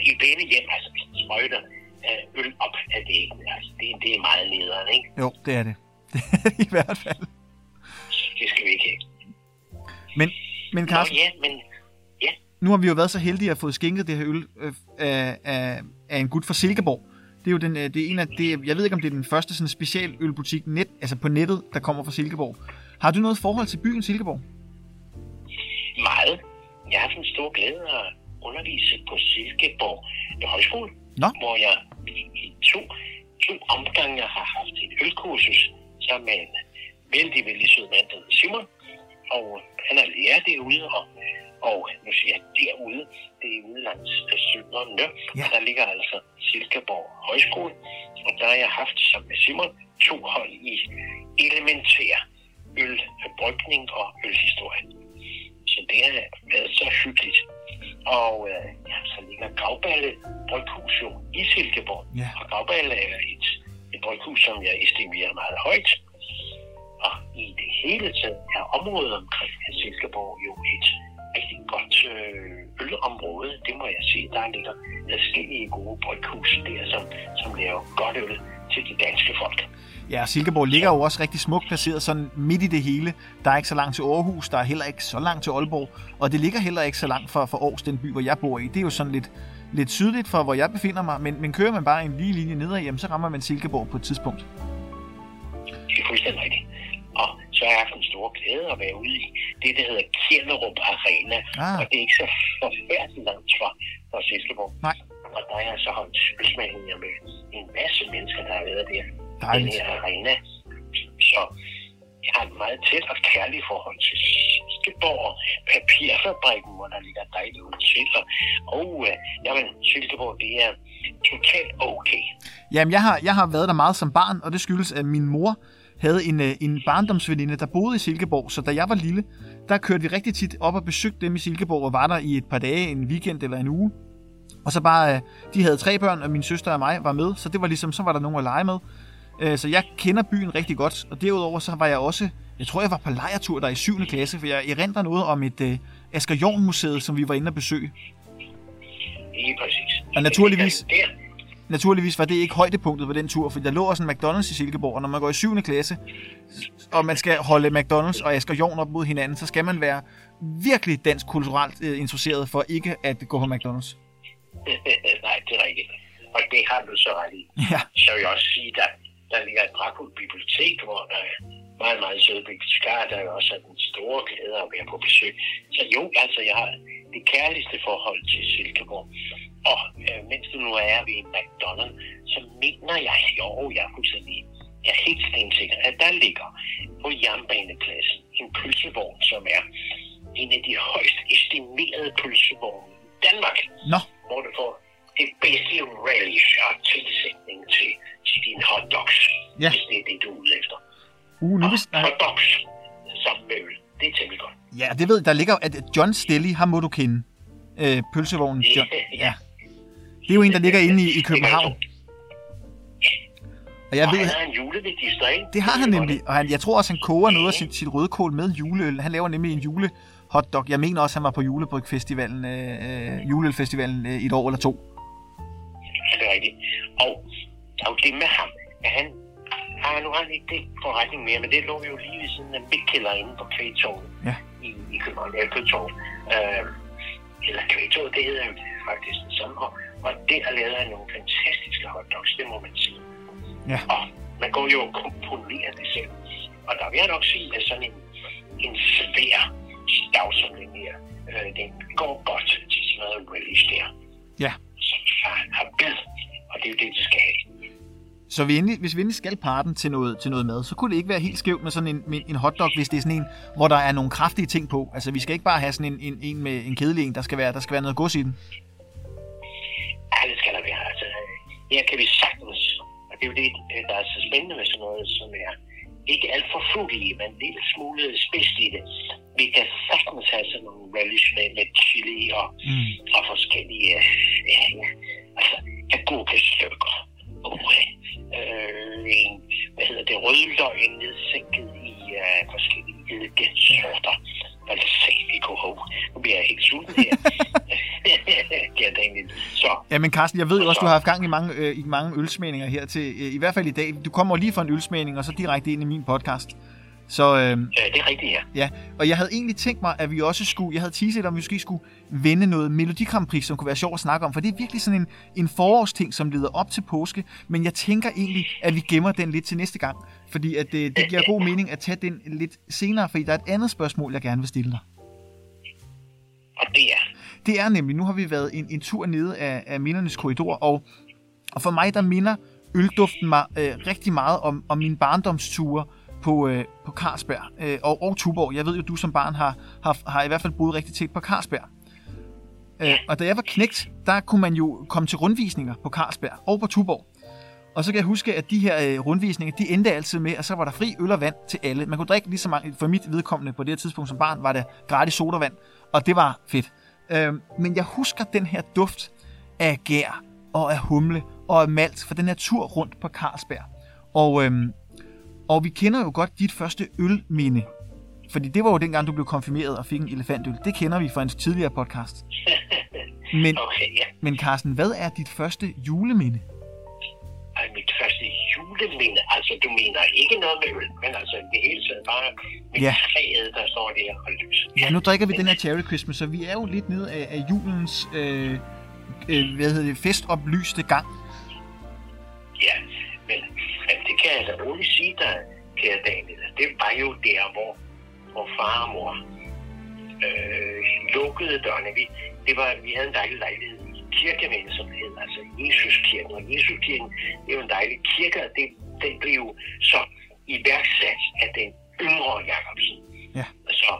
i pæne hjem, altså, sprøjter øh, øl op af det, altså, det, det er meget nederen, ikke? Jo, det er det. <laughs> Det er det i hvert fald. Det skal vi ikke have. Men, men Nå Carsten, ja, men ja, nu har vi jo været så heldige at få skænket det her øl øh, af, af, af en gut fra Silkeborg. Det er jo den, øh, det er en af, det, jeg ved ikke om det er den første sådan specialølbutik net, altså på nettet, der kommer fra Silkeborg. Har du noget forhold til byen Silkeborg? meget. Jeg har haft en stor glæde at undervise på Silkeborg Højskole, Nå. hvor jeg i i to, to omgange har haft et ølkursus sammen med en vældig, vældig sød mand, der Simon. Og han er lærer derude, og, og nu siger jeg derude, det er ude langs Sønderne, Ja. og der ligger altså Silkeborg Højskole. Og der har jeg haft sammen med Simon to hold i elementær ølbrygning og ølhistorie. Så det har været så hyggeligt. Og øh, ja, så ligger Gravballe Bryghus jo i Silkeborg. Ja. Og Gravballe er et, et bryghus, som jeg estimerer meget højt. Og i det hele taget er området omkring Silkeborg jo et godt øh, ølområde. Det må jeg sige. Der ligger adskillige gode bryghus der, som, som laver godt øl til de danske folk. Ja, Silkeborg ligger jo også rigtig smukt placeret sådan midt i det hele. Der er ikke så langt til Aarhus, der er heller ikke så langt til Aalborg, og det ligger heller ikke så langt fra, fra Aarhus, den by, hvor jeg bor i. Det er jo sådan lidt, lidt sydligt for, hvor jeg befinder mig, men, men kører man bare en lige linje nedad, jamen, så rammer man Silkeborg på et tidspunkt. Det er fuldstændig rigtigt. Så har jeg haft en stor glæde at være ude i det, der hedder Kjellerup Arena. Ah. Og det er ikke så forfærdeligt langt fra, fra Silkeborg. Nej. Og der jeg så holdt ølsmagninger med en masse mennesker, der har været der. Dejligt. Den her arena. Så jeg har et meget tæt og kærligt forhold til Silkeborg og papirfabrikken, hvor der ligger dejlige hoteller. Og øh, jamen, Silkeborg, det er totalt okay. Jamen, jeg har, jeg har været der meget som barn, og det skyldes, at min mor havde en, øh, en barndomsveninde, der boede i Silkeborg, så da jeg var lille, der kørte vi rigtig tit op og besøgte dem i Silkeborg, og var der i et par dage, en weekend eller en uge. Og så bare, øh, de havde tre børn, og min søster og mig var med, så det var ligesom, så var der nogen at lege med. Øh, Så jeg kender byen rigtig godt, og derudover så var jeg også, jeg tror jeg var på lejretur der i 7. klasse, for jeg erindrer noget om et Asger Jorn museet, som vi var inde at besøge. Lige præcis. Og naturligvis- Der, Naturligvis var det ikke højdepunktet på den tur, for der lå også en McDonald's i Silkeborg, og når man går i 7. klasse, og man skal holde McDonald's og Asger Jorn op mod hinanden, så skal man være virkelig dansk kulturelt øh, interesseret for ikke at gå på McDonald's. Nej, det er rigtigt. Og det har du så ret i. Ja, Så vil jeg også sige, der, der ligger et Dracul bibliotek, hvor der er meget, meget søde bibliotekarer, der er også den store glæde at være på besøg. Så jo, altså, jeg har det kærligste forhold til Silkeborg. Og øh, mens du nu er ved en McDonald's, så mener jeg, jo, jeg er fuldstændig, jeg er helt stensikker, at der ligger på jernbanepladsen en pølsevogn, som er en af de højst estimerede pølsevogne i Danmark nå, hvor du får det bedste relish og tilsætning til, til dine hotdogs, Ja. hvis det er det, du er ude efter. uh, nu Og hvis, hotdogs sammen med øl, det er temmelig godt. ja, det ved der ligger, at John Stelly, ham må du kende. Øh, pølsevognen John, ja. <laughs> Det er jo en, der ligger inde i, i København. Og jeg Og ved, han har en juleregister, ikke? Det har han nemlig, og han, jeg tror også, han koger noget af sit, sit rødkål med juleøl. Han laver nemlig en jule hotdog. Jeg mener også, han var på Julebrygfestivalen, øh, øh, juleølfestivalen øh, i et år eller to. Ja, det er rigtigt. Og der er jo det med ham, at han har nu har han ikke det forretning mere, men det lå jo lige ved siden af Midtkælder inde på Kvægtorvet Ja. i, i København, ja, København. Øh, eller Kvægtorvet, det hedder faktisk det samme. Og der lavede han nogle fantastiske hotdogs, det må man sige. Ja. Og man går jo og komponerer det selv. Og der vil jeg nok sige, at sådan en, en svær stavsomling her, øh, den går godt til sådan noget relish der. Ja. Som har, har bid, og det er jo det, det skal have. Så vi endelig, hvis vi endelig skal parre den til noget, til noget mad, så kunne det ikke være helt skævt med sådan en, med en hotdog, hvis det er sådan en, hvor der er nogle kraftige ting på. Altså, vi skal ikke bare have sådan en, en, en med en kedelig en, der skal være, der skal være noget gods i den. Her kan vi sagtens, og det er jo det, der er så spændende med sådan noget, som er ikke alt for frugtige, men en lille smule spidst i det. Vi kan sagtens have sådan nogle relish med, med chili og, Mm. og forskellige, ja, ja, altså agurkestykker. Og øh, en, hvad hedder det, rødløg nedsænket i uh, forskellige eddikesorter. Altså, kunne håbe. Nu bliver jeg helt sulten her. <laughs> ja, Daniel. Så, Ja, men Carsten, jeg ved jo også, du har haft gang i mange, øh, i mange ølsmeninger her til, øh, i hvert fald i dag. Du kommer lige fra en ølsmening, og så direkte ind i min podcast. Så øh, ja, det er rigtigt, ja. ja, og jeg havde egentlig tænkt mig, at vi også skulle, jeg havde teaset, om vi måske skulle vende noget Melodi Grand Prix, som kunne være sjovt at snakke om, for det er virkelig sådan en, en forårsting, som leder op til påske, men jeg tænker egentlig, at vi gemmer den lidt til næste gang, fordi at det, det giver god mening at tage den lidt senere, fordi der er et andet spørgsmål, jeg gerne vil stille dig. Og det er, Det er nemlig, nu har vi været en, en tur nede af, af mindernes korridor, og, og for mig, der minder ølduften mig øh, rigtig meget om, om mine barndomsture på, øh, på Carlsberg øh, og, og Tuborg. Jeg ved jo, du som barn har, har, har i hvert fald boet rigtig tæt på Carlsberg. Øh, og da jeg var knægt, der kunne man jo komme til rundvisninger på Carlsberg og på Tuborg. Og så kan jeg huske, at de her øh, rundvisninger, de endte altid med, at så var der fri øl og vand til alle. Man kunne drikke lige så mange, for mit vedkommende på det her tidspunkt som barn, var det gratis sodavand, og det var fedt. Øh, men jeg husker den her duft af gær og af humle og af malt for den her tur rundt på Carlsberg. Og, øhm, og vi kender jo godt dit første ølminde. Fordi det var jo dengang, du blev konfirmeret og fik en elefantøl. Det kender vi fra en tidligere podcast. <laughs> Men, okay, ja. men Carsten, hvad er dit første juleminde? Ej, mit første juleminde, altså du mener ikke noget med øl, men altså det hele taget bare med Ja. træet, der står der og lyser. Ja, nu drikker vi den her Cherry Christmas, så vi er jo lidt nede af, af julens øh, øh, hvad hedder det, festoplyste gang. Ja, men, men kan jeg da roligt sige dig, kære Daniel. Det var jo der, hvor, hvor far og mor øh, lukkede dørene. Vi, det var, vi havde en dejlig lejlighed i kirkemænd, som det hed, altså Jesuskirken. Og Jesuskirken, det er jo en dejlig kirke, og det, den blev jo så iværksat af den yngre Jacobsen. Ja. Så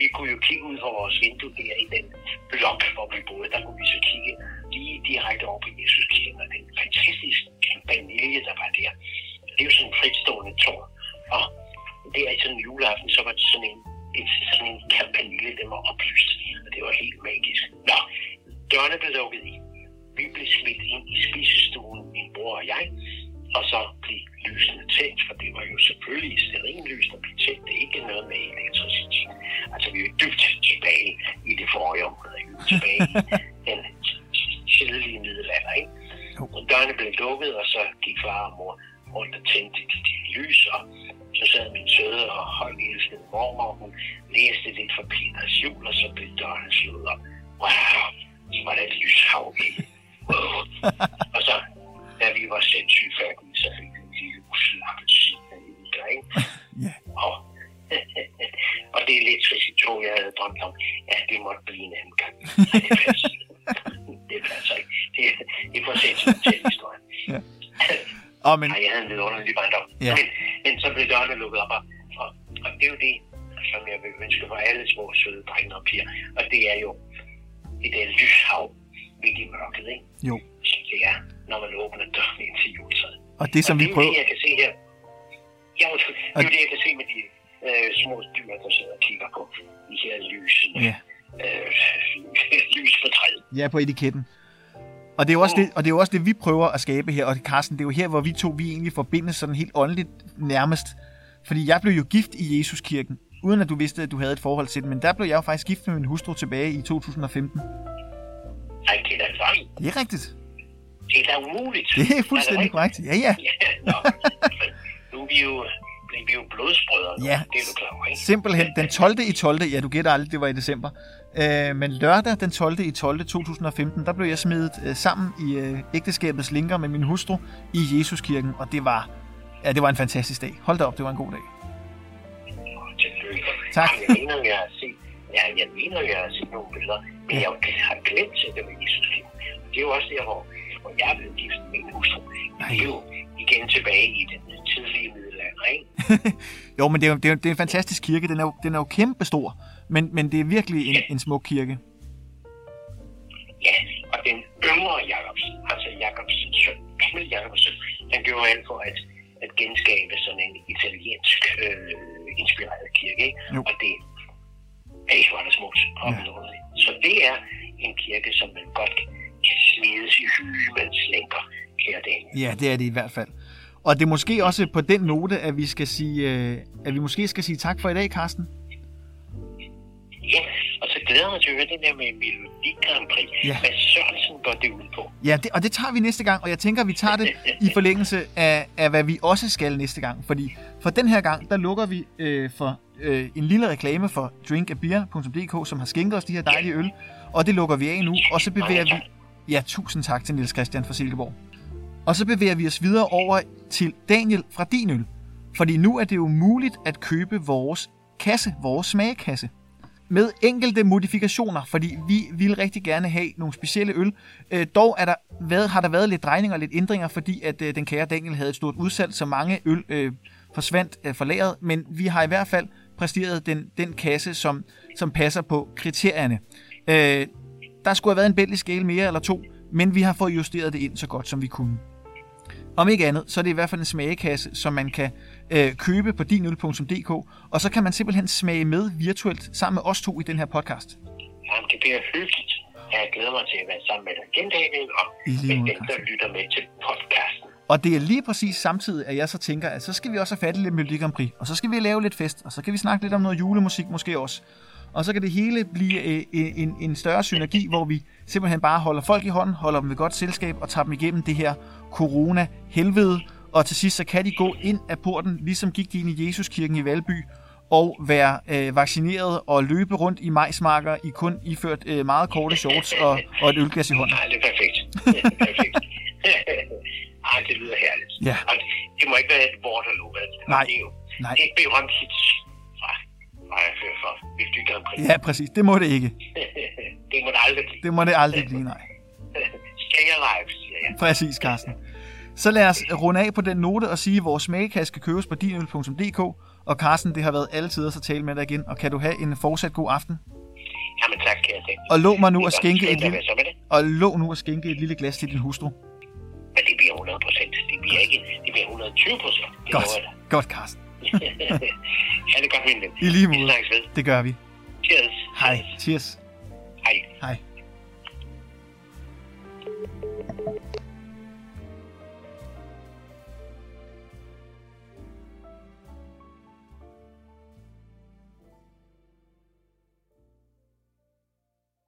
vi kunne jo kigge ud fra vores vindue der i den blok, hvor vi boede. Der kunne vi så kigge lige direkte over på Jesuskirken, og den fantastiske campanile, der var der fritstående. Og det er sådan en juleaften, så var det sådan en, en, sådan en kampanile, den var oplyst. Og det var helt magisk. Nå, dørene blev lukket i. dørene lukket op, og, og, og det er jo det, som jeg vil ønske for alle små søde drenge og piger. Og det er jo det der lyshav midt i mørket, ikke? jo. Som det er, når man åbner døren ind til juletræet. Og det, som og vi det er prøver... det, jeg kan se her. Ja, undskyld. det er jo det, jeg kan se med de øh, små dyr, der sidder og kigger på de her lysene. Ja. Øh, <laughs> lys på træet. Ja, på etiketten. Og det, er jo også det, og det er jo også det, vi prøver at skabe her. Og Carsten, det er jo her, hvor vi to vi egentlig forbindes sådan helt åndeligt nærmest. Fordi jeg blev jo gift i Jesuskirken, uden at du vidste, at du havde et forhold til den. Men der blev jeg jo faktisk gift med min hustru tilbage i 2015. Nej, det er da løgn. Det er rigtigt. Det er da umuligt. Det er fuldstændig rigtigt? korrekt. Ja, ja. Ja, nå. nu er vi jo, bliver vi jo blodsbrødre nu. Ja. Det er du klar over, ikke? Simpelthen den 12. i 12. Ja, du gætter aldrig, det var i december. Øh, men lørdag den 12. i 12. 2015, der blev jeg smidt øh, sammen i øh, ægteskabets linker med min hustru i Jesuskirken. Og det var, ja, det var en fantastisk dag. Hold da op, det var en god dag. Tillykke. Tak. Jeg mener, jeg har set Ja, jeg mener, jeg har set nogle billeder, men jeg har glemt at det var Jesus liv. Det er jo også der, hvor, hvor jeg er blevet gift med min hustru. Det er jo igen tilbage i den tidlige middelalder, ikke? <laughs> jo, men det er, det, er, det er en fantastisk kirke. Den er jo, den er jo kæmpe stor, men, men det er virkelig en, en smuk kirke. Ja, og den yngre Jacobsen, altså Jacobsens søn, Knud Jacobsen, han gjorde alt for at, at genskabe sådan en italiensk øh, inspireret kirke, ikke? Jo. og det er ikke var der smukt ja. Så det er en kirke, som man godt kan smides i hylemens lænker, kære Daniel. Ja, det er det i hvert fald. Og det er måske også på den note, at vi skal sige, øh, at vi måske skal sige tak for i dag, Carsten. Til høre den der med Melodi Grand Prix. Ja. Hvad Sørensen går det ud på? Ja, det, og det tager vi næste gang, og jeg tænker, at vi tager det i <laughs> forlængelse af, af hvad vi også skal næste gang. Fordi for den her gang, der lukker vi øh, for øh, en lille reklame for drinkabeer.dk, som har skænket os de her dejlige øl, og det lukker vi af nu, og så bevæger vi... Ja, tusind tak til Niels Christian fra Silkeborg. Og så bevæger vi os videre over til Daniel fra Din Øl. Fordi nu er det jo muligt at købe vores kasse, vores smagekasse. Med enkelte modifikationer, fordi vi vil rigtig gerne have nogle specielle øl. Øh, dog er der været, har der været lidt drejninger og lidt ændringer, fordi at øh, den kære Daniel havde et stort udsalg, så mange øl øh, forsvandt øh, fra lageret. Men vi har i hvert fald præsteret den, den kasse, som, som passer på kriterierne. Øh, der skulle have været en belgisk ale mere eller to, men vi har fået justeret det ind så godt, som vi kunne. Om ikke andet, så er det i hvert fald en smagekasse, som man kan øh, købe på dinøl.dk, og så kan man simpelthen smage med virtuelt sammen med os to i den her podcast. Jamen, det bliver hyggeligt. Jeg glæder mig til at være sammen med dig igen, Daniel, og med dem, der lytter med til podcasten. Og det er lige præcis samtidig, at jeg så tænker, at så skal vi også have fat i lidt Melodi Grand Prix, og så skal vi lave lidt fest, og så kan vi snakke lidt om noget julemusik måske også. Og så kan det hele blive øh, en, en større synergi, hvor vi simpelthen bare holder folk i hånden, holder dem ved godt selskab og tager dem igennem det her corona-helvede. Og til sidst så kan de gå ind af porten, ligesom gik de ind i Jesuskirken i Valby, og være øh, vaccineret og løbe rundt i majsmarker i kun iført øh, meget korte shorts og, og et ølglas i hånden. Nej, det er perfekt. Det er perfekt. <laughs> Ej, det lyder herligt. Ja. Og det må ikke være et Waterloo, vel? Nej. Det er jo Nej. et berømt hit fra, fra, fra Melodi Grand Prix. Ja, præcis. Det må det ikke. <laughs> det må det aldrig blive. Det må det aldrig blive, nej. <laughs> Stay alive, siger jeg. Præcis, Carsten. Så lad os runde af på den note og sige, at vores smagekasse kan købes på dinøl.dk. Og Carsten, det har været altid at tale med dig igen, og kan du have en fortsat god aften. Jamen tak, kære Daniel. Og lov mig nu at skænke et at lille, så og lov nu at skænke et lille glas til din hustru. Men det bliver 100 procent. Det bliver ikke, det bliver 120 procent. Godt, godt, Carsten ha' det godt, min. I lige måde. Vi ved. Det gør vi. Cheers. Hej. Cheers. Hej. Hej.